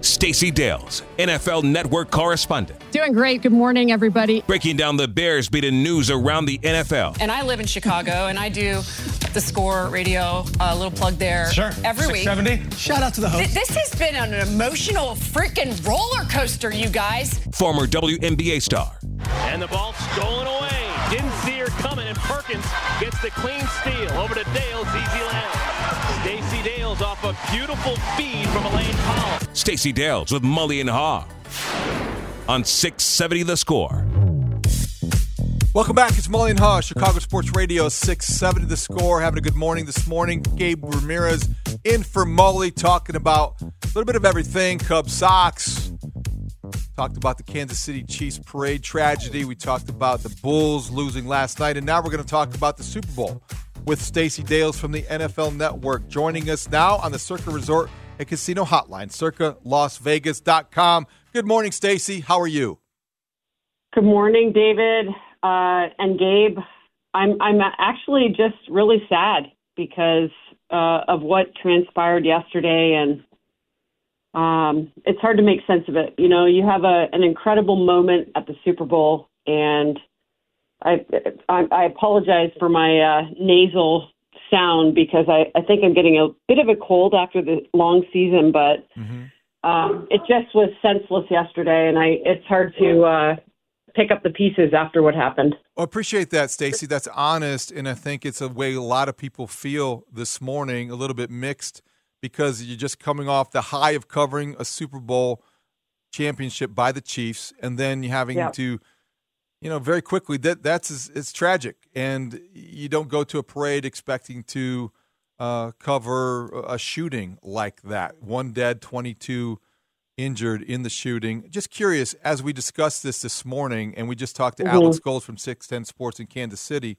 Stacey Dales, NFL Network correspondent, Doing great. Good morning, everybody. breaking down the Bears beating news around the NFL. And I live in Chicago, and I do the Score Radio, a little plug there Sure. every week. 670. Shout out to the Th- host. This has been an emotional freaking roller coaster, you guys. Former WNBA star, And the ball stolen away. Didn't see her coming, and Perkins gets the clean steal. Over to Dales, easy layup. Stacey Dales off a beautiful feed from Elaine Powell. Stacey Dales with Mully and Haugh on 670 The Score. Welcome back. It's Mully and Haugh, Chicago Sports Radio, 670 the score. Having a good morning this morning. Gabe Ramirez in for Mully, talking about a little bit of everything. Cubs Sox. Talked about the Kansas City Chiefs parade tragedy. We talked about the Bulls losing last night. And now we're going to talk about the Super Bowl with Stacey Dales from the NFL Network. Joining us now on the Circa Resort and Casino Hotline, circalasvegas.com. Good morning, Stacey. How are you? Good morning, David uh, and Gabe. I'm I'm actually just really sad because uh, of what transpired yesterday, and um, it's hard to make sense of it. You know, you have a an incredible moment at the Super Bowl, and I I, I apologize for my uh, nasal sound because I, I think I'm getting a bit of a cold after the long season, but um, it just was senseless yesterday, and I it's hard to uh, pick up the pieces after what happened. Well, appreciate that, Stacey. That's honest, and I think it's a way a lot of people feel this morning, a little bit mixed, because you're just coming off the high of covering a Super Bowl championship by the Chiefs, and then you having Yeah. to, you know, very quickly that that's it's tragic, and you don't go to a parade expecting to uh, cover a shooting like that. One dead, twenty-two injured in the shooting. Just curious, as we discussed this this morning, and we just talked to Alex Scholes from 610 Sports in Kansas City,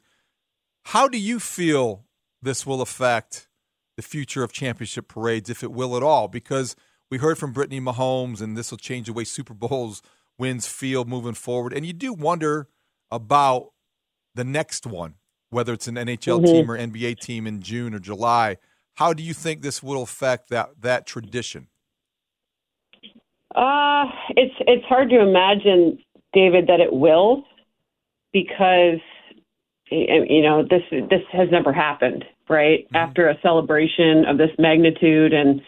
how do you feel this will affect the future of championship parades, if it will at all? Because we heard from Brittany Mahomes, and this will change the way Super Bowls wins feel moving forward. And you do wonder about the next one, whether it's an NHL team or NBA team in June or July. How do you think this will affect that that tradition? Uh, it's it's hard to imagine, David, that it will, because you know this this has never happened, right? After a celebration of this magnitude, and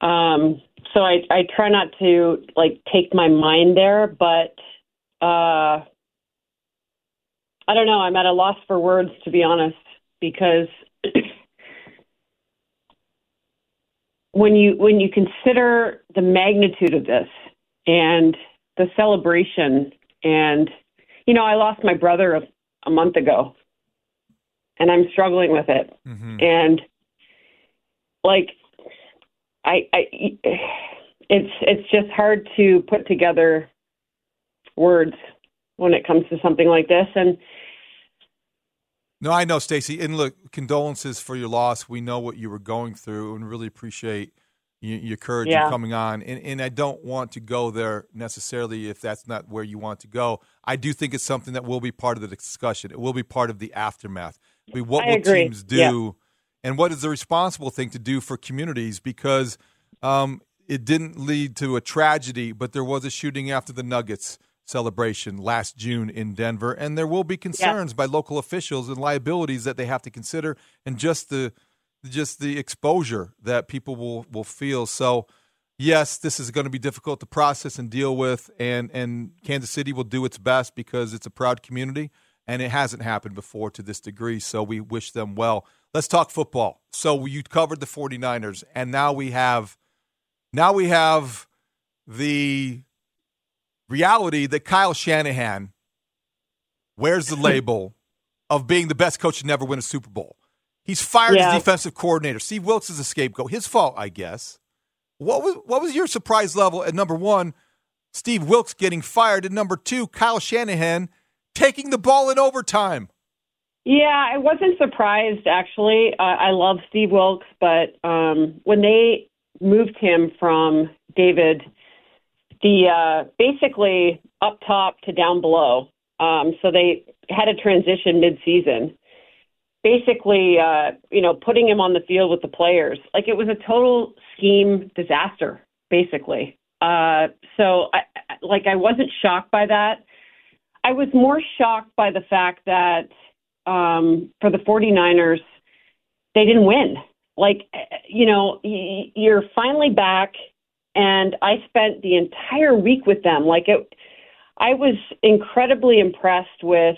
um, so I I try not to like take my mind there, but uh, I don't know. I'm at a loss for words, to be honest, because when you when you consider the magnitude of this and the celebration and you know I lost my brother a, a month ago and I'm struggling with it mm-hmm. and like I I it's it's just hard to put together words when it comes to something like this and No, I know, Stacey. And look, condolences for your loss. We know what you were going through, and really appreciate your courage in coming on. And, and I don't want to go there necessarily if that's not where you want to go. I do think it's something that will be part of the discussion. It will be part of the aftermath. I mean, what I will agree. teams do, Yeah. and what is the responsible thing to do for communities? Because um, it didn't lead to a tragedy, but there was a shooting after the Nuggets celebration last June in Denver, and there will be concerns by local officials and liabilities that they have to consider, and just the just the exposure that people will will feel. So, yes, this is going to be difficult to process and deal with, and and Kansas City will do its best because it's a proud community, and it hasn't happened before to this degree. So we wish them well. Let's talk football. So you covered the 49ers, and now we have now we have the reality that Kyle Shanahan wears the label of being the best coach to never win a Super Bowl. He's fired Yeah. his defensive coordinator. Steve Wilks is a scapegoat. His fault, I guess. What was what was your surprise level at number one? Steve Wilks getting fired, and number two, Kyle Shanahan taking the ball in overtime. Yeah, I wasn't surprised actually. Uh, I love Steve Wilks, but um, when they moved him from David, the uh, basically up top to down below, um, so they had a transition mid-season. Basically, uh, you know, putting him on the field with the players, like it was a total scheme disaster. Basically, uh, so I, like I wasn't shocked by that. I was more shocked by the fact that um, for the 49ers, they didn't win. Like, you know, you're finally back, and I spent the entire week with them. Like, it, I was incredibly impressed with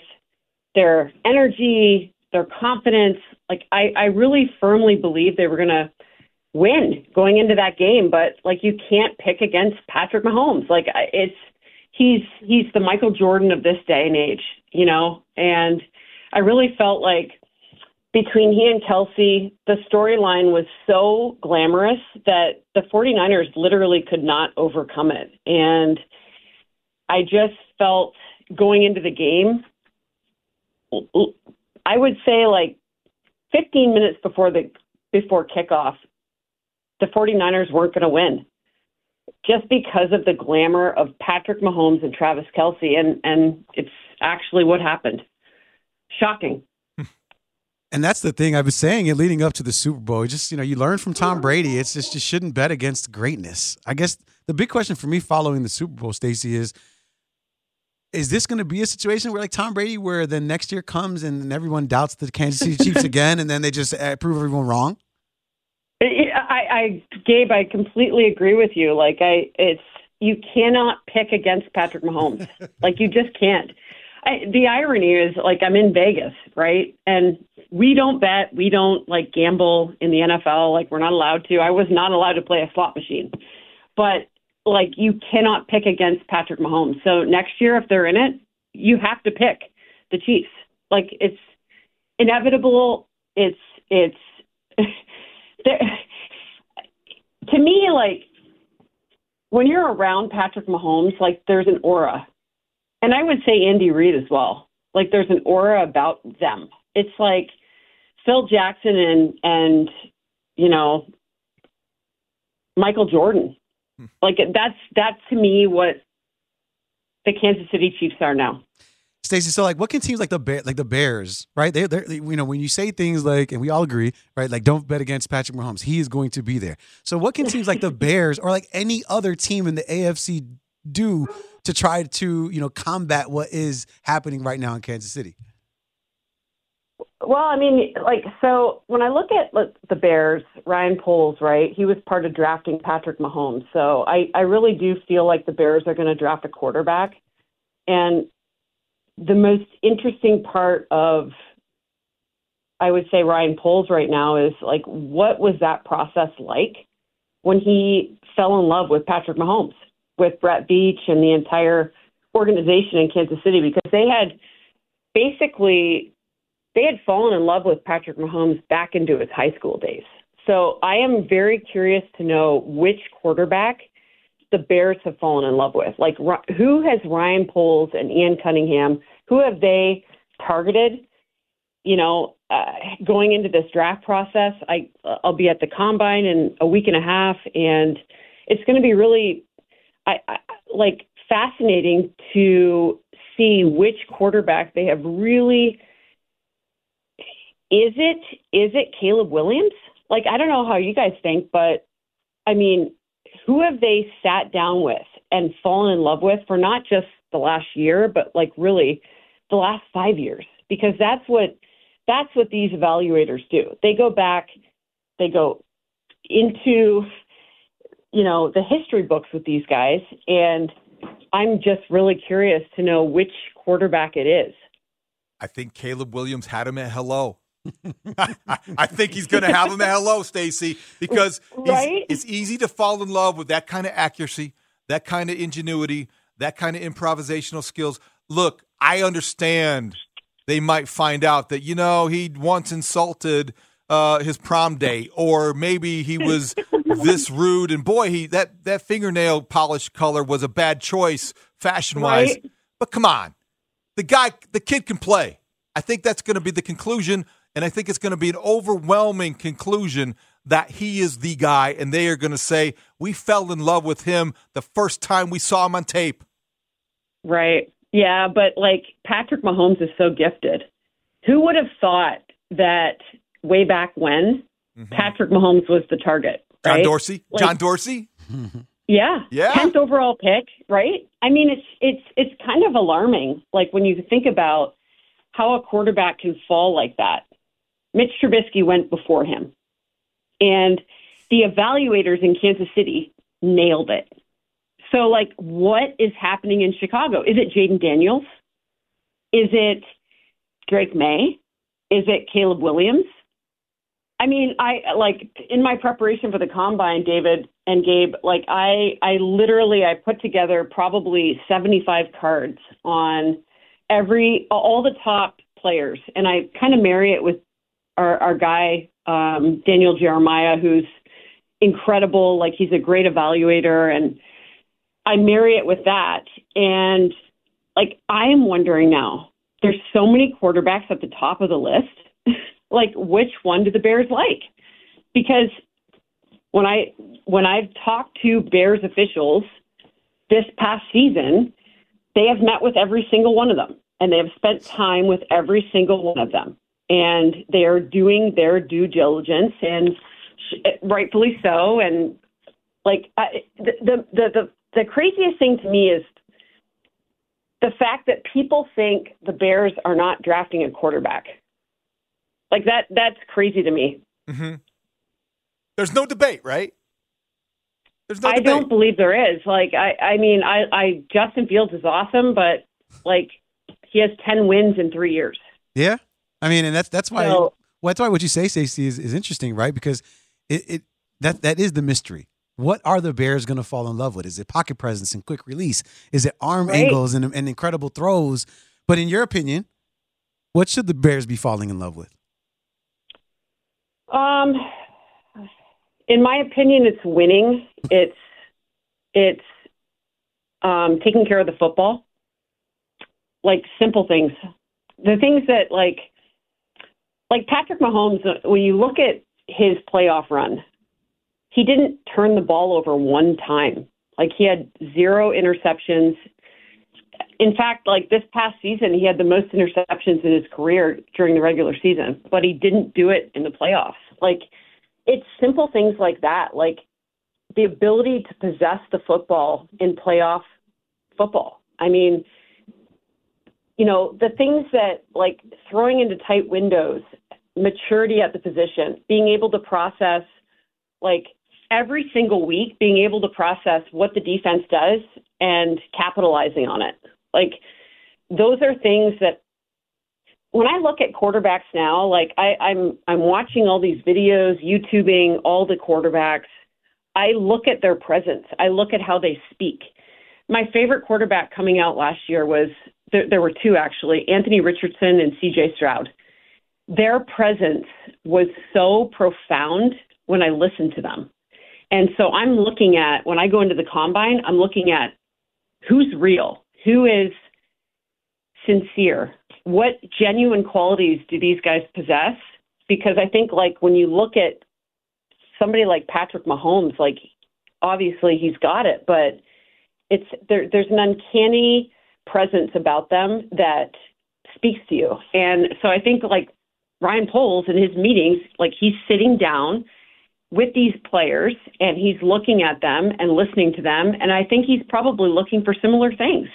their energy, their confidence. Like, I, I really firmly believe they were going to win going into that game. But like, you can't pick against Patrick Mahomes. Like, it's he's he's the Michael Jordan of this day and age, you know, and I really felt like between he and Kelce, the storyline was so glamorous that the 49ers literally could not overcome it. And I just felt going into the game, I would say like 15 minutes before the before kickoff, the 49ers weren't going to win just because of the glamour of Patrick Mahomes and Travis Kelce. And, and it's actually what happened. Shocking. And that's the thing I've been saying it leading up to the Super Bowl. Just you know, you learn from Tom Brady. It's just you shouldn't bet against greatness. I guess the big question for me following the Super Bowl, Stacey, is is this going to be a situation where like Tom Brady, where then next year comes and everyone doubts the Kansas City Chiefs again, and then they just uh, prove everyone wrong? I, I, Gabe, I completely agree with you. Like, I, it's you cannot pick against Patrick Mahomes. like, you just can't. I, the irony is, like, I'm in Vegas, right? And we don't bet, we don't like gamble in the NFL. Like, we're not allowed to. I was not allowed to play a slot machine, but like, you cannot pick against Patrick Mahomes. So next year, if they're in it, you have to pick the Chiefs. Like, it's inevitable. It's it's. to me, like when you're around Patrick Mahomes, like there's an aura, and I would say Andy Reid as well. Like there's an aura about them. It's like Phil Jackson and and you know Michael Jordan. Hmm. Like that's that's to me what the Kansas City Chiefs are now. So like, what can teams like the Bear, like the Bears, right? They, they, you know, when you say things like, and we all agree, right? Like, don't bet against Patrick Mahomes. He is going to be there. So, what can teams like the Bears or like any other team in the AFC do to try to, you know, combat what is happening right now in Kansas City? Well, I mean, like, so when I look at like, the Bears, Ryan Poles, right? He was part of drafting Patrick Mahomes. So I, I really do feel like the Bears are going to draft a quarterback. And the most interesting part of, I would say, Ryan Poles right now is like, what was that process like when he fell in love with Patrick Mahomes, with Brett Veach and the entire organization in Kansas City? Because they had basically they had fallen in love with Patrick Mahomes back into his high school days. So I am very curious to know which quarterback the Bears have fallen in love with. Like, who has Ryan Poles and Ian Cunningham? Who have they targeted? You know, uh, going into this draft process, I I'll be at the combine in a week and a half, and it's going to be really, I, I like fascinating to see which quarterback they have really is it is it Caleb Williams? Like I don't know how you guys think, but I mean, who have they sat down with and fallen in love with for not just the last year, but like really the last 5 years? Because that's what that's what these evaluators do. They go back, they go into you know, the history books with these guys, and I'm just really curious to know which quarterback it is. I think Caleb Williams had him at hello. I think he's going to have him at hello, Stacey, because right? it's easy to fall in love with that kind of accuracy, that kind of ingenuity, that kind of improvisational skills. Look, I understand they might find out that you know he once insulted uh, his prom date, or maybe he was this rude, and boy, he that that fingernail polish color was a bad choice fashion wise. Right? But come on, the guy, the kid can play. I think that's going to be the conclusion, and I think it's going to be an overwhelming conclusion that he is the guy, and they are going to say we fell in love with him the first time we saw him on tape. Right. Yeah, but like Patrick Mahomes is so gifted. Who would have thought that way back when Patrick Mahomes was the target? Mm-hmm. John? Dorsey, Like- John Dorsey. Yeah. Yeah. Tenth overall pick, right? I mean, it's it's it's kind of alarming. Like when you think about how a quarterback can fall like that. Mitch Trubisky went before him, and the evaluators in Kansas City nailed it. So, like, what is happening in Chicago? Is it Jayden Daniels? Is it Drake Maye? Is it Caleb Williams? I mean, I like in my preparation for the combine, David and Gabe, like I I literally I put together probably 75 cards on every all the top players and I kind of marry it with our our guy um Daniel Jeremiah who's incredible, like he's a great evaluator and I marry it with that and like I am wondering now. There's so many quarterbacks at the top of the list. like which one do the Bears like? Because when I when I've talked to Bears officials this past season, they have met with every single one of them and they have spent time with every single one of them and they are doing their due diligence and rightfully so and like I, the, the the the craziest thing to me is the fact that people think the Bears are not drafting a quarterback. Like that that's crazy to me. Mm-hmm. There's no debate, right? There's no I debate. don't believe there is. Like I I mean I I Justin Fields is awesome, but like he has 10 wins in 3 years. Yeah, I mean, and that's that's why So- well, that's why what you say, Stacey, is, is interesting, right? Because it, it that that is the mystery. What are the Bears going to fall in love with? Is it pocket presence and quick release? Is it arm Right. angles and, and incredible throws? But in your opinion, what should the Bears be falling in love with? Um, in my opinion, it's winning. It's it's um, taking care of the football, like simple things, the things that like like Patrick Mahomes. uh, When you look at his playoff run, he didn't turn the ball over one time. Like he had zero interceptions. In fact, like this past season, he had the most interceptions in his career during the regular season, but he didn't do it in the playoffs. Like it's simple things like that, like the ability to possess the football in playoff football. I mean, you know, the things that like throwing into tight windows, maturity at the position, being able to process like every single week being able to process what the defense does and capitalizing on it. Like those are things that when I look at quarterbacks now, like I, I'm I'm watching all these videos, YouTubing all the quarterbacks. I look at their presence. I look at how they speak. My favorite quarterback coming out last year was there, there were two actually, Anthony Richardson and CJ Stroud. Their presence was so profound when I listened to them. And so I'm looking at when I go into the combine, I'm looking at who's real, who is sincere, what genuine qualities do these guys possess? Because I think like when you look at somebody like Patrick Mahomes, like obviously he's got it, but it's there there's an uncanny presence about them that speaks to you. And so I think like Ryan Poles in his meetings, like he's sitting down with these players and he's looking at them and listening to them and I think he's probably looking for similar things.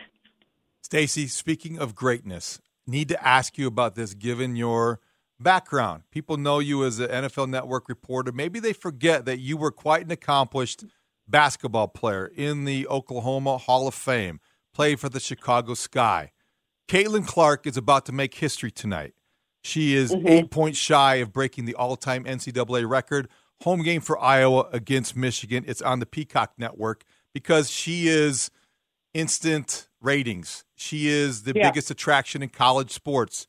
Stacey, speaking of greatness, need to ask you about this given your background. People know you as an NFL network reporter. Maybe they forget that you were quite an accomplished basketball player in the Oklahoma Hall of Fame, played for the Chicago Sky. Caitlin Clark is about to make history tonight. She is Mm-hmm. eight points shy of breaking the all time NCAA record. Home game for Iowa against Michigan. It's on the Peacock Network because she is instant ratings. She is the Yeah. biggest attraction in college sports.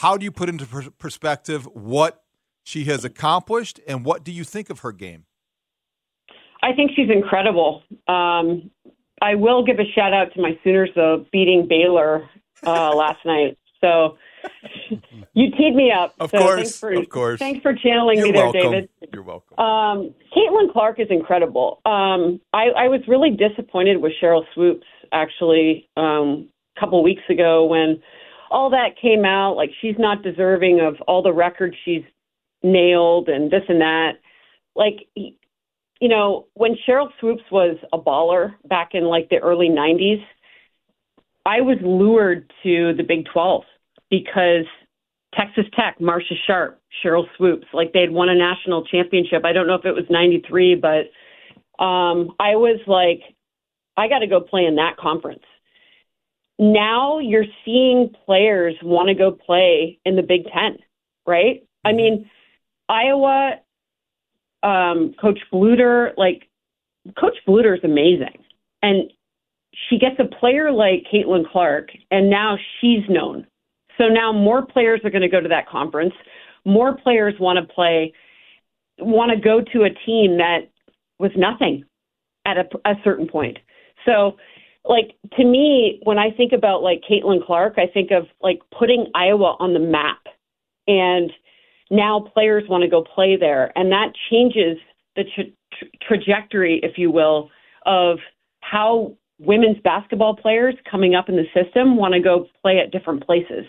How do you put into per- perspective what she has accomplished and what do you think of her game? I think she's incredible. Um, I will give a shout out to my Sooners though, beating Baylor uh, last night. So you teed me up. Of so course, thanks for, of course. Thanks for channeling You're me there, welcome. David. You're welcome. Um, Caitlin Clark is incredible. Um, I, I was really disappointed with Sheryl Swoopes actually um, a couple weeks ago when all that came out. Like she's not deserving of all the records she's nailed and this and that. Like you know, when Sheryl Swoopes was a baller back in like the early '90s, I was lured to the Big 12 because Texas Tech, Marsha Sharp, Sheryl Swoopes, like they had won a national championship. I don't know if it was 93, but um, I was like, I got to go play in that conference. Now you're seeing players want to go play in the Big Ten, right? I mean, Iowa, um, Coach Bluder, like, Coach Bluder is amazing. And she gets a player like Caitlin Clark, and now she's known. So now more players are going to go to that conference. More players want to play, want to go to a team that was nothing at a, a certain point. So, like to me, when I think about like Caitlin Clark, I think of like putting Iowa on the map, and now players want to go play there, and that changes the tra- tra- trajectory, if you will, of how women's basketball players coming up in the system want to go play at different places.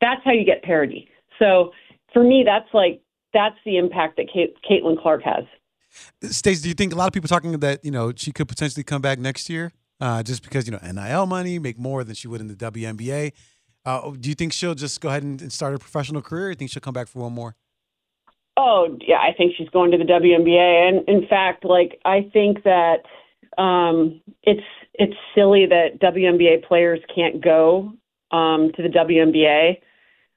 That's how you get parity. So for me, that's like that's the impact that Kate, Caitlin Clark has. Stace, do you think a lot of people talking that you know she could potentially come back next year, uh, just because you know NIL money, make more than she would in the WNBA? Uh, do you think she'll just go ahead and, and start a professional career? Or you think she'll come back for one more? Oh yeah, I think she's going to the WNBA, and in fact, like I think that um, it's it's silly that WNBA players can't go um, to the WNBA.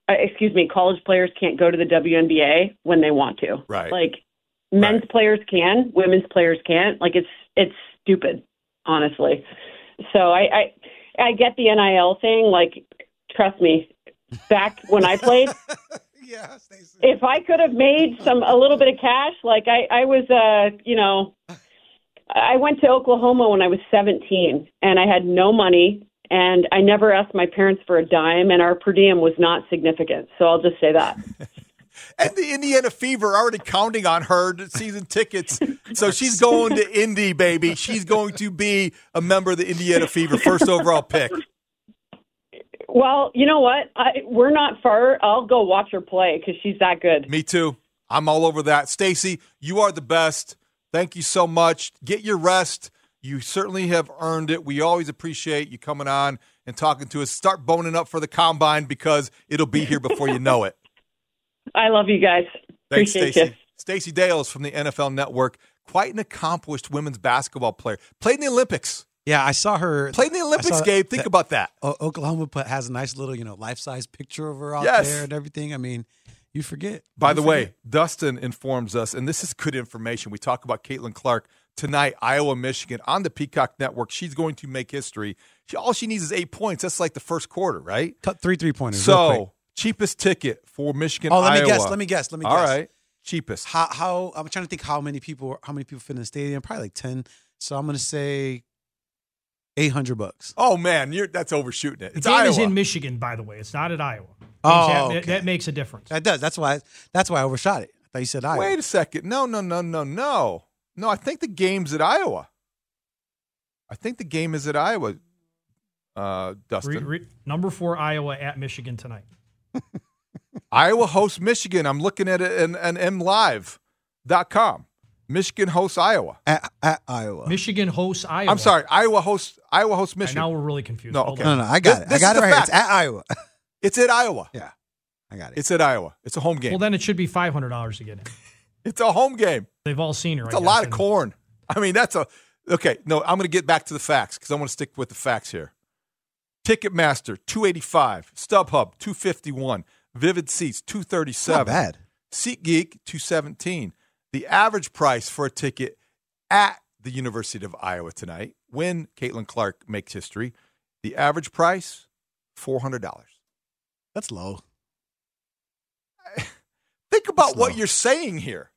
Uh, excuse me, college players can't go to the WNBA when they want to. Right. Like men's Right. players can, women's players can't. Like it's it's stupid, honestly. So I I, I get the NIL thing. Like trust me, back when I played, yeah, Stacey. if I could have made some a little bit of cash, like I I was uh you know I went to Oklahoma when I was 17 and I had no money and I never asked my parents for a dime and our per diem was not significant. So I'll just say that. And the Indiana Fever already counting on her season tickets. So she's going to Indy, baby. She's going to be a member of the Indiana Fever, first overall pick. Well, you know what? I, we're not far. I'll go watch her play because she's that good. Me too. I'm all over that. Stacey, you are the best. Thank you so much. Get your rest. You certainly have earned it. We always appreciate you coming on and talking to us. Start boning up for the combine because it'll be here before you know it. I love you guys. Thanks, Appreciate Stacey. you. Stacey Dales from the NFL Network, quite an accomplished women's basketball player. Played in the Olympics. Yeah, I saw her. Played in the Olympics, game. Think that about that. Oklahoma put, has a nice little, you know, life size picture of her out Yes. there and everything. I mean, you forget. By You the way. Dustin informs us, and this is good information. We talk about Caitlin Clark tonight, Iowa, Michigan on the Peacock Network. She's going to make history. She, all she needs is eight points. That's like the first quarter, right? Cut three three pointers. real quick. So cheapest ticket for Michigan. oh, let Iowa. me guess. Let me guess. Let me All guess. right, cheapest. How how I'm trying to think how many people how many people fit in the stadium? Probably like ten. So I'm gonna say eight hundred bucks. Oh man, you're that's overshooting it. The It's game Iowa. is in Michigan, by the way. It's not at Iowa. Oh, that, okay. that makes a difference. That does. That's why. That's why I overshot it. I thought you said Iowa. Wait a second. No, no, no, no, no. No, I think the game's at Iowa. I think the game is at Iowa. Uh, Dustin. Re- re- number four, Iowa at Michigan tonight. Iowa hosts Michigan. I'm looking at it in, in mlive.com. Michigan hosts Iowa. At, at Iowa. Michigan hosts Iowa. I'm sorry. Iowa hosts Iowa hosts All right, Michigan. now we're really confused. No, Hold okay. no, no, I got This- it. this I got is it the right. It's at Iowa. it's at Iowa. yeah, I got it. It's at Iowa. It's a home game. Well, then it should be five hundred dollars to get in. it's a home game. They've all seen her. It's I a lot of corn. I mean, that's a Okay, no, I'm going to get back to the facts because I want to stick with the facts here. Ticketmaster 285, StubHub 251, Vivid Seats 237. Not bad. SeatGeek 217. The average price for a ticket at the University of Iowa tonight, when Caitlin Clark makes history, the average price $400. That's low. Think about That's what low. you're saying here.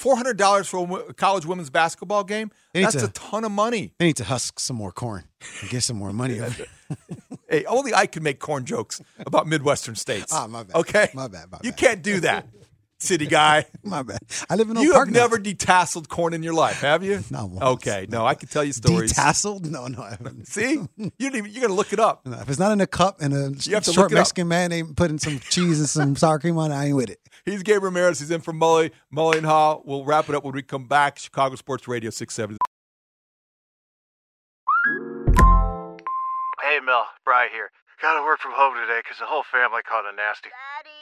$400 for a college women's basketball game? That's to- a ton of money. They need to husk some more corn and get some more money. Hey, only I can make corn jokes about Midwestern states. Ah, my bad. Okay? My bad, my You can't do that, city guy. My bad. I live in Oak You Park have now. never detasseled corn in your life, have you? Not once. Okay, no, I can tell you stories. Detasseled? No, no, I haven't. See, you didn't even, you're gonna look it up. No, if it's not in a cup and a You have to short look it up. Mexican man ain't putting some cheese and some sour cream on it, I ain't with it. He's Gabe Ramirez. He's in for Mully, Mully and Haugh. We'll wrap it up when we come back. Chicago Sports Radio 670. Hey, Mel, Bry here. Gotta work from home today because the whole family caught a nasty. Daddy!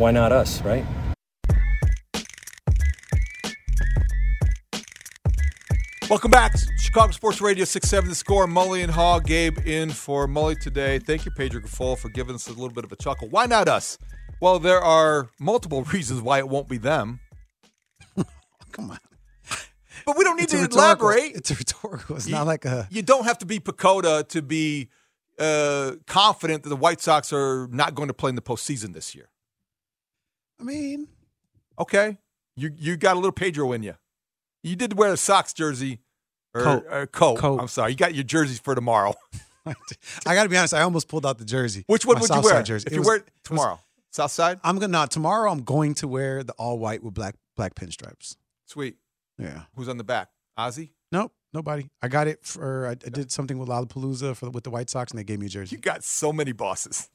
Why not us, right? Welcome back. to Chicago Sports Radio 670 The Score. Mully and Haugh. Gabe in for Mully today. Thank you, Pedro Grifol, for giving us a little bit of a chuckle. Why not us? Well, there are multiple reasons why it won't be them. Come on. But we don't need It's to elaborate. It's a rhetorical. It's You- not like a. You don't have to be Pacoda to be uh, confident that the White Sox are not going to play in the postseason this year. I mean, Okay, you you got a little Pedro in you. You did wear a Sox jersey or Coat. or coat. Coat. I'm sorry, you got your jerseys for tomorrow. I got to be honest. I almost pulled out the jersey. Which one would you wear Jersey. if It you was- wear it it was- tomorrow? South Side, I'm gonna. Not tomorrow. I'm going to wear the all white with black black pinstripes. sweet. Yeah. Who's on the back? Ozzy. Nope. Nobody. I got it for. I, I did something with Lollapalooza for with the White Sox, and they gave me a jersey. You got so many bosses.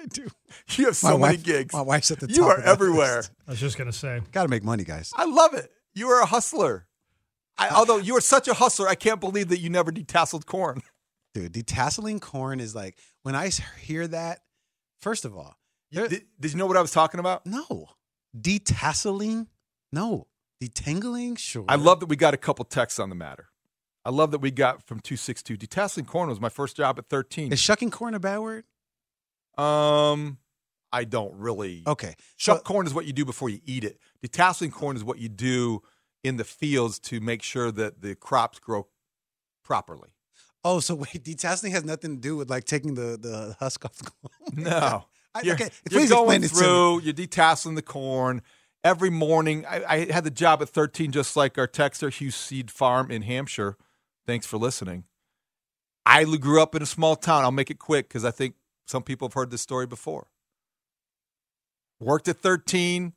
I do. You have so My many wife- gigs. my wife's at the top. You top are of that everywhere. list. I was just going to say. Got to make money, guys. I love it. You are a hustler. I, uh, although you are such a hustler, I can't believe that you never detasseled corn. Dude, detasseling corn is like when I hear that. First of all, You- did, did you know what I was talking about? no detasseling. No detangling. Sure. I love that we got a couple texts on the matter. I love that we got from 262. Detasseling corn was my first job at 13. Is shucking corn a bad word? Um, I don't really. Okay. Shuck corn is what you do before you eat it. Detasseling corn is what you do in the fields to make sure that the crops grow properly. Oh, so wait, detasseling has nothing to do with like taking the the husk off the corn. No. I- you're, okay, you're going explain this to me. through, you're detasseling the corn. Every morning, I, I had the job at 13, just like our texter, Hugh Seed Farm in Hampshire. Thanks for listening. I grew up in a small town. I'll make it quick because I think some people have heard this story before. Worked at 13,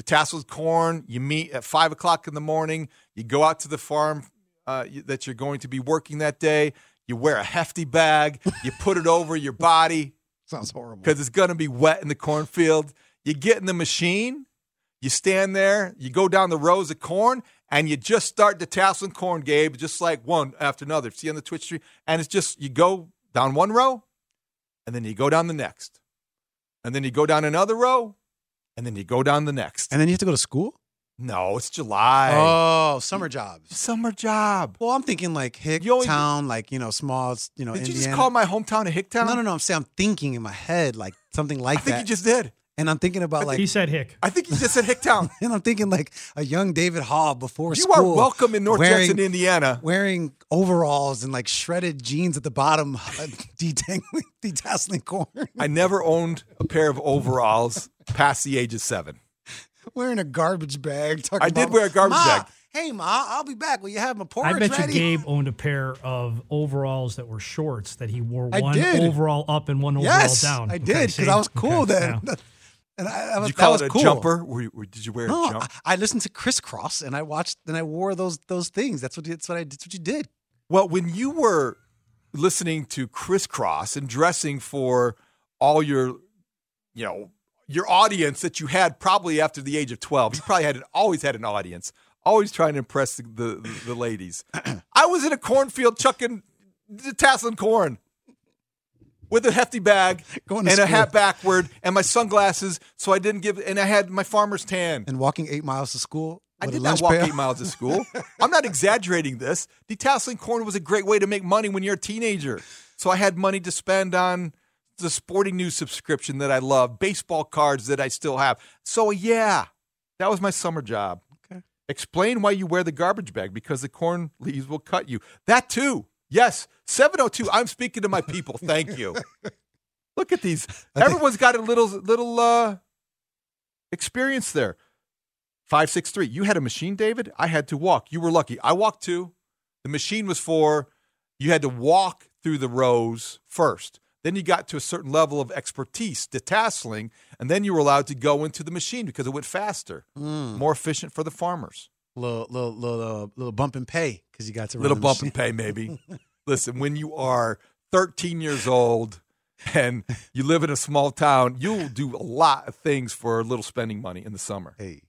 detasseled corn. You meet at 5 o'clock in the morning. You go out to the farm uh, that you're going to be working that day. You wear a hefty bag. You put it over your body Sounds horrible. because it's going to be wet in the cornfield. You get in the machine, you stand there, you go down the rows of corn, and you just start detasseling corn, Gabe, just like one after another. See on the Twitch stream? And it's just, you go down one row, and then you go down the next. and then you go down another row, and then you go down the next. And then you have to go to school? No, it's July. Oh, summer jobs. Summer job. Well, I'm thinking like Hick You only- Town, like, you know, small, you know, Did you Indiana. just call my hometown a Hicktown? No, no, no. I'm saying I'm thinking in my head like something like that. I think that. you just did. And I'm thinking about like he said Hick. I think he just said Hicktown. and I'm thinking like a young David Haugh before you school. are welcome in North wearing, Judson, Indiana. Wearing overalls and like shredded jeans at the bottom, uh, detangling, detasseling corn. I never owned a pair of overalls past the age of seven. wearing a garbage bag. talking I did wear a garbage "Ma, bag." Hey, Ma, I'll be back. Will you have my porridge I bet ready? you Gabe owned a pair of overalls that were shorts that he wore I one did. overall up and one Yes, overall down. I did because see? I was cool Okay, then. yeah. And I, I was, Did you that call was it a cool. jumper? Were you, were- did you wear No, a jump? I, I listened to Kris Kross and I watched and I wore those those things. That's what that's what I that's what you did. Well, when you were listening to Kris Kross and dressing for all your, you know, your audience that you had probably after the age of twelve, you probably had an, always had an audience, always trying to impress the the, the ladies. I was in a cornfield chucking tasseling corn with a hefty bag Going and to a hat backward and my sunglasses, so I didn't give. And I had my farmer's tan. And walking eight miles to school. I did not walk pail. eight miles to school. I'm not exaggerating this. Detasseling corn was a great way to make money when you're a teenager. So I had money to spend on the sporting news subscription that I love, baseball cards that I still have. So yeah, that was my summer job. Okay. Explain why you wear the garbage bag because the corn leaves will cut you. That too. Yes, 702. I'm speaking to my people. Thank you. Look at these. Everyone's got a little little uh experience there. 563. You had a machine, David? I had to walk. You were lucky. I walked too. The machine was for you had to walk through the rows first. Then you got to a certain level of expertise, detasseling, and then you were allowed to go into the machine because it went faster, Mm. more efficient for the farmers. Little little little uh, little bump and pay because you got to Little bump and pay, maybe. Listen, when you are 13 years old and you live in a small town, you'll do a lot of things for a little spending money in the summer. Hey,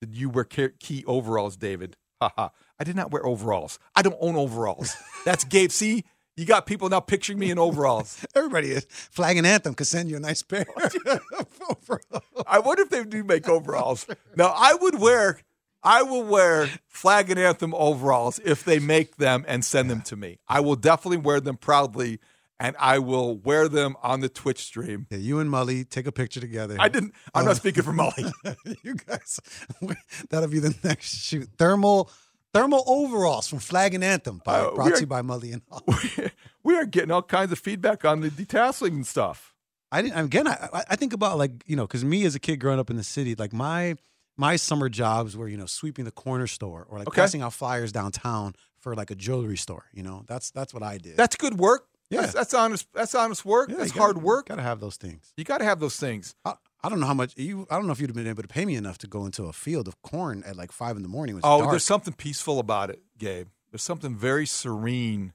Did you wear key overalls, David? Haha. I did not wear overalls. I don't own overalls. That's Gabe. See, you got people now picturing me in overalls. everybody is flag and anthem could send you a nice pair. I wonder if they do make overalls. Now, I would wear, I will wear flag and anthem overalls if they make them and send them to me. I will definitely wear them proudly, and I will wear them on the Twitch stream. yeah, you and Mully take a picture together. I didn't. I'm not speaking for Mully. you guys, that'll be the next shoot. Thermal thermal overalls from Flag and Anthem, by, Uh, brought are- to you by Mully and Haugh. we are getting all kinds of feedback on the detasseling and stuff. I didn't. Again, I, I- I think about like you know, because me as a kid growing up in the city, like my my summer jobs were you know sweeping the corner store or like Okay. passing out flyers downtown for like a jewelry store. You know, that's that's what I did. That's good work. Yeah. That's, that's honest. That's honest work. Yeah, that's gotta- hard work. Got to have those things. You got to have those things. I, I don't know how much you. I don't know if you'd have been able to pay me enough to go into a field of corn at like five in the morning. Oh, dark. there's something peaceful about it, Gabe. There's something very serene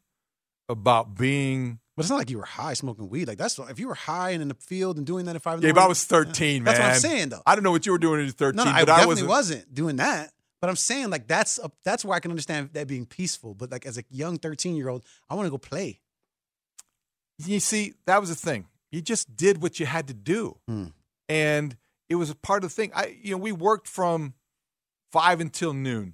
about being. But it's not like you were high smoking weed. Like that's if you were high and in the field and doing that at five Gabe, morning. I was 13, man. That's what I'm saying, though. I don't know what you were doing at 13, No, no, I but I definitely wasn't. wasn't doing that. But I'm saying like that's a, that's where I can understand that being peaceful. But like as a young 13 year old, I want to go play. You see, that was the thing. You just did what you had to do, Hmm. and it was a part of the thing. I, you know, we worked from five until noon,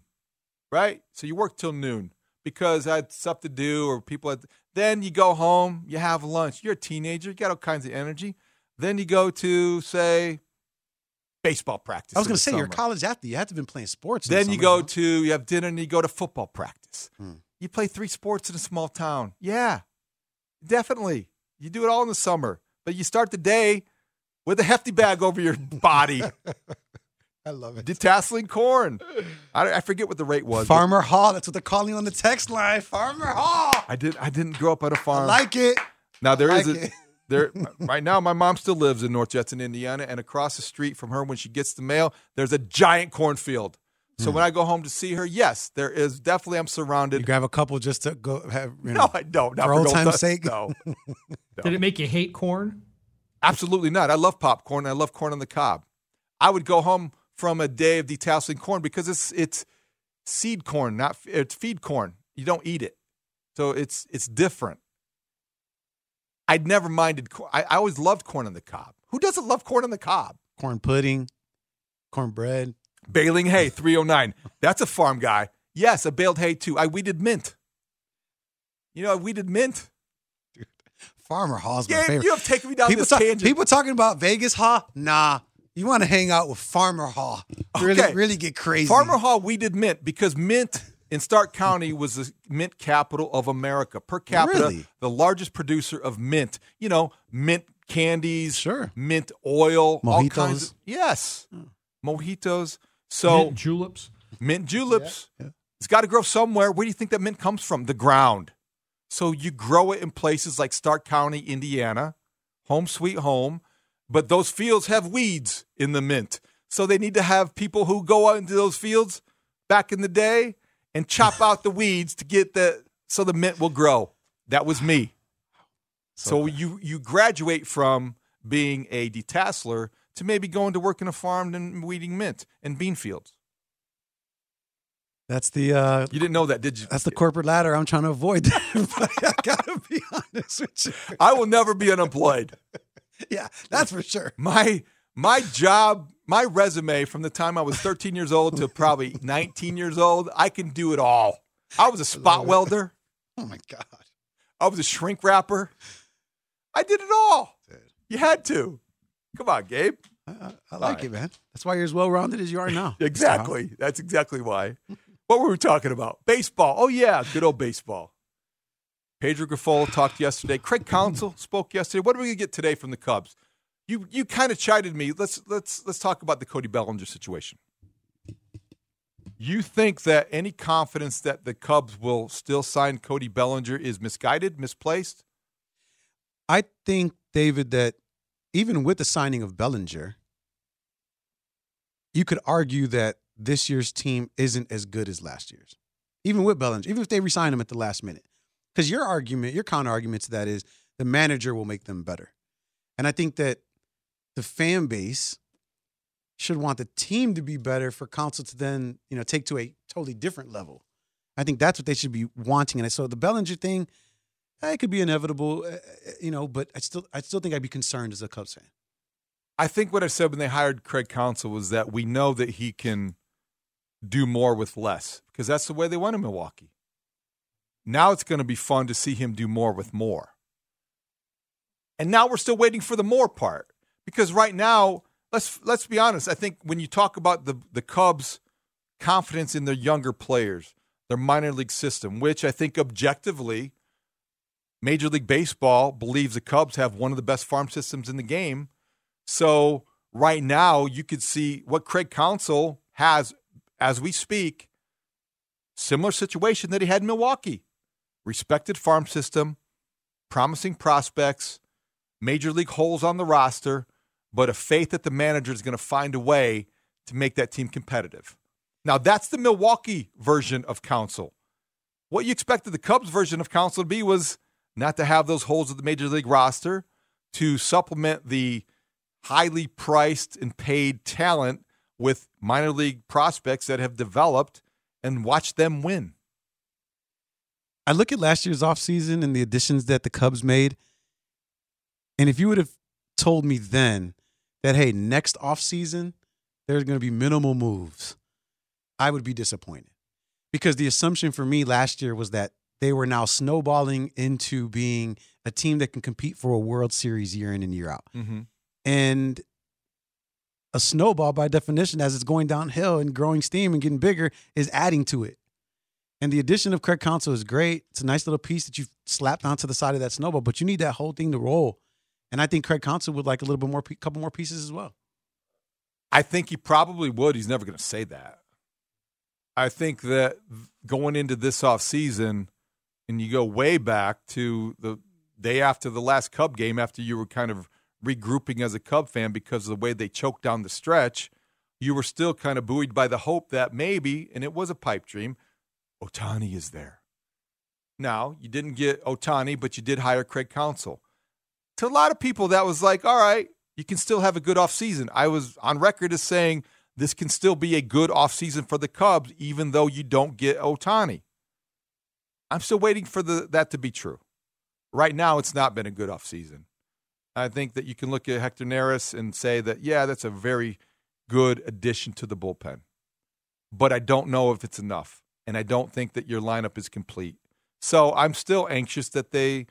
right? So you worked till noon because I had stuff to do, or people had. Then you go home, you have lunch. You're a teenager, you got all kinds of energy. Then you go to say baseball practice. I was going to say you're a college athlete. You have to have been playing sports. in the Then you go to you have dinner and you go to football practice. Hmm. You play three sports in a small town. Yeah, definitely. You do it all in the summer, but you start the day with a hefty bag over your body, I love it. detasseling corn. I, I forget what the rate was. but Farmer Haugh. That's what they're calling you on the text line. Farmer Haugh. I did. I didn't grow up on a farm. like it. now there I is like a it. there right now. My mom still lives in North Judson, Indiana, and across the street from her, when she gets the mail, there's a giant cornfield. So hmm. when I go home to see her, yes, there is definitely. I'm surrounded. You grab a couple just to go have. You know, No, I don't. Not for for old old time's times. sake. No. Did it make you hate corn? Absolutely not. I love popcorn. I love corn on the cob. I would go home from a day of detasseling corn because it's it's seed corn, not it's feed corn. You don't eat it, so it's it's different. I'd never minded. I, I always loved corn on the cob. Who doesn't love corn on the cob? Corn pudding, cornbread. Baling hay, 309. That's a farm guy. Yes, I baled hay too. I weeded mint. You know, I weeded mint. Farmer my Yeah, favorite. you have taken me down people this talk- tangent. People talking about Vegas Haugh? Nah. You want to hang out with Farmer Haugh. Really, Okay. really get crazy. Farmer Haugh, we did mint because mint in Starke County was the mint capital of America. Per capita, Really? the largest producer of mint. You know, mint candies, Sure. mint oil, all kinds of yes. Hmm. Mojitos. So Mint juleps. mint juleps. It's got to grow somewhere. Where do you think that mint comes from? The ground. So you grow it in places like Starke County, Indiana, home sweet home. But those fields have weeds in the mint. So they need to have people who go out into those fields back in the day and chop out the weeds to get the so the mint will grow. That was me. So you you graduate from being a detasseler to maybe going to work in a farm and weeding mint and bean fields. That's the uh, You didn't know that, did you? that's the corporate ladder. I'm trying to avoid that. but I gotta be honest with you. I will never be unemployed. Yeah, that's for sure. My my job, my resume from the time I was 13 years old to probably 19 years old, I can do it all. I was a spot welder. Oh my god. I was a shrink wrapper. I did it all. You had to. Come on, Gabe. I, I like it, man. That's why you're as well rounded as you are now. Exactly. That's exactly why. What were we talking about? Baseball. Oh yeah, good old baseball. Pedro Grifol talked yesterday. Craig Counsell spoke yesterday. What are we gonna get today from the Cubs? You you kind of chided me. Let's let's let's talk about the Cody Bellinger situation. You think that any confidence that the Cubs will still sign Cody Bellinger is misguided, misplaced? I think, David, that even with the signing of Bellinger, you could argue that this year's team isn't as good as last year's. Even with Bellinger, even if they resign him at the last minute. Because your argument, your counter argument to that is the manager will make them better. And I think that the fan base should want the team to be better for Counsell to then, you know, take to a totally different level. I think that's what they should be wanting. And so the Bellinger thing, eh, it could be inevitable, uh, uh, you know, but I still, I still think I'd be concerned as a Cubs fan. I think what I said when they hired Craig Counsell was that we know that he can do more with less because that's the way they went in Milwaukee. Now it's going to be fun to see him do more with more. And now we're still waiting for the more part because right now, let's let's be honest. I think when you talk about the the Cubs' confidence in their younger players, their minor league system, which I think objectively, Major League Baseball believes the Cubs have one of the best farm systems in the game. So right now, you could see what Craig Counsell has as we speak. Similar situation that he had in Milwaukee. Respected farm system, promising prospects, major league holes on the roster, but a faith that the manager is going to find a way to make that team competitive. Now, that's the Milwaukee version of Counsell. What you expected the Cubs version of Counsell to be was not to have those holes at the major league roster, to supplement the highly priced and paid talent with minor league prospects that have developed and watch them win. I look at last year's offseason and the additions that the Cubs made. And if you would have told me then that, hey, next offseason, there's going to be minimal moves, I would be disappointed. Because the assumption for me last year was that they were now snowballing into being a team that can compete for a World Series year in and year out. Mm-hmm. And a snowball, by definition, as it's going downhill and growing steam and getting bigger, is adding to it. And the addition of Craig Counsell is great. It's a nice little piece that you've slapped onto the side of that snowball, but you need that whole thing to roll. And I think Craig Counsell would like a little bit more, couple more pieces as well. I think he probably would. He's never going to say that. I think that going into this offseason, and you go way back to the day after the last Cub game, after you were kind of regrouping as a Cub fan because of the way they choked down the stretch, you were still kind of buoyed by the hope that maybe, and it was a pipe dream, Ohtani is there. Now, you didn't get Ohtani, but you did hire Craig Counsell. To a lot of people, that was like, all right, you can still have a good offseason. I was on record as saying this can still be a good offseason for the Cubs, even though you don't get Ohtani. I'm still waiting for the, that to be true. Right now, it's not been a good offseason. I think that you can look at Hector Neris and say that, yeah, that's a very good addition to the bullpen. But I don't know if it's enough. And I don't think that your lineup is complete. So I'm still anxious that they,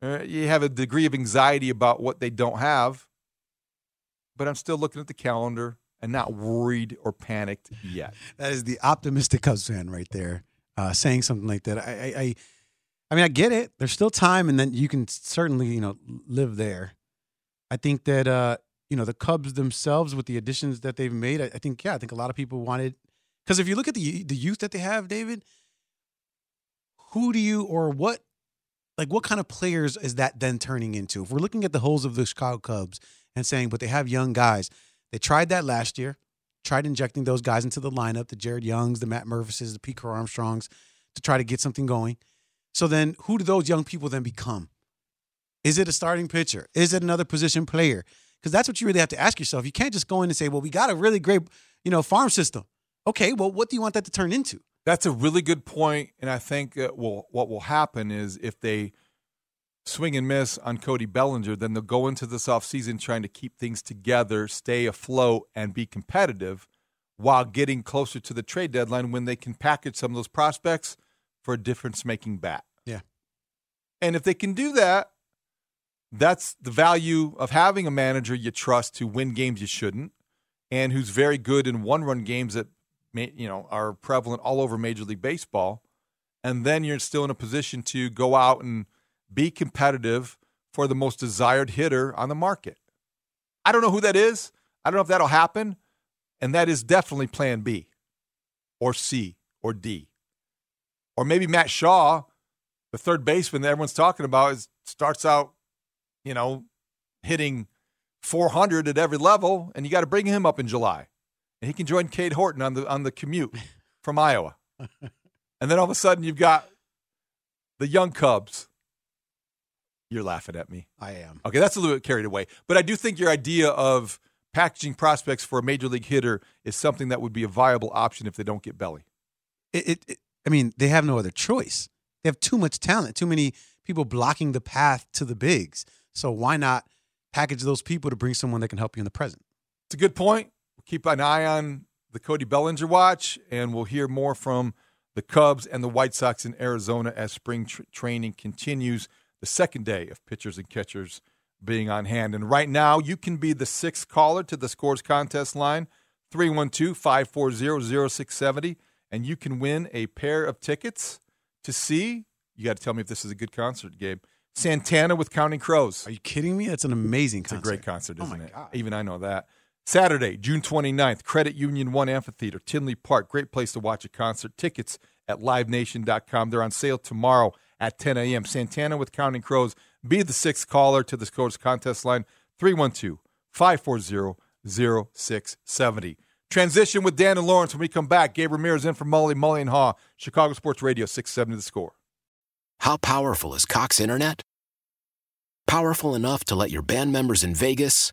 uh, you have a degree of anxiety about what they don't have. But I'm still looking at the calendar and not worried or panicked yet. That is the optimistic Cubs fan right there, uh, saying something like that. I, I, I, I mean, I get it. There's still time, and then you can certainly, you know, live there. I think that uh, you know the Cubs themselves with the additions that they've made. I, I think yeah, I think a lot of people wanted because if you look at the the youth that they have, David, who do you or what like what kind of players is that then turning into? If we're looking at the holes of the Chicago Cubs and saying, but they have young guys, they tried that last year, tried injecting those guys into the lineup, the Jared Youngs, the Matt Mervises, the Pete Armstrongs, to try to get something going. So then, who do those young people then become? Is it a starting pitcher? Is it another position player? Because that's what you really have to ask yourself. You can't just go in and say, "Well, we got a really great, you know, farm system." Okay, well, what do you want that to turn into? That's a really good point, and I think that will what will happen is if they swing and miss on Cody Bellinger, then they'll go into this offseason trying to keep things together, stay afloat, and be competitive while getting closer to the trade deadline when they can package some of those prospects for a difference making bat. Yeah. And if they can do that, that's the value of having a manager you trust to win games you shouldn't and who's very good in one run games that you know are prevalent all over major league baseball and then you're still in a position to go out and be competitive for the most desired hitter on the market. I don't know who that is. I don't know if that'll happen. And that is definitely plan B or C or D. Or maybe Matt Shaw, the third baseman that everyone's talking about, is, starts out, you know, hitting 400 at every level, and you got to bring him up in July. And he can join Cade Horton on the, on the commute from Iowa. and then all of a sudden, you've got the young Cubs you're laughing at me. I am. Okay, that's a little bit carried away. But I do think your idea of packaging prospects for a major league hitter is something that would be a viable option if they don't get Belly. It, it, it, I mean, they have no other choice. They have too much talent, too many people blocking the path to the bigs. So why not package those people to bring someone that can help you in the present? It's a good point. We'll keep an eye on the Cody Bellinger watch, and we'll hear more from the Cubs and the White Sox in Arizona as spring tr- training continues the second day of pitchers and catchers being on hand. And right now, you can be the sixth caller to the Scores Contest line, 312 540 0670, and you can win a pair of tickets to see. You got to tell me if this is a good concert, Gabe. Santana with Counting Crows. Are you kidding me? That's an amazing it's concert. a great concert, Oh isn't my it? God. Even I know that. Saturday, June 29th, Credit Union 1 Amphitheater, Tinley Park. Great place to watch a concert. Tickets at livenation.com. They're on sale tomorrow at 10 a.m. Santana with Counting Crows. Be the sixth caller to the Scores Contest line, 312 540 0670. Transition with Dan and Lawrence when we come back. Gabe Ramirez in for Mully, Mully and Haugh, Chicago Sports Radio, 670 the score. How powerful is Cox Internet? Powerful enough to let your band members in Vegas,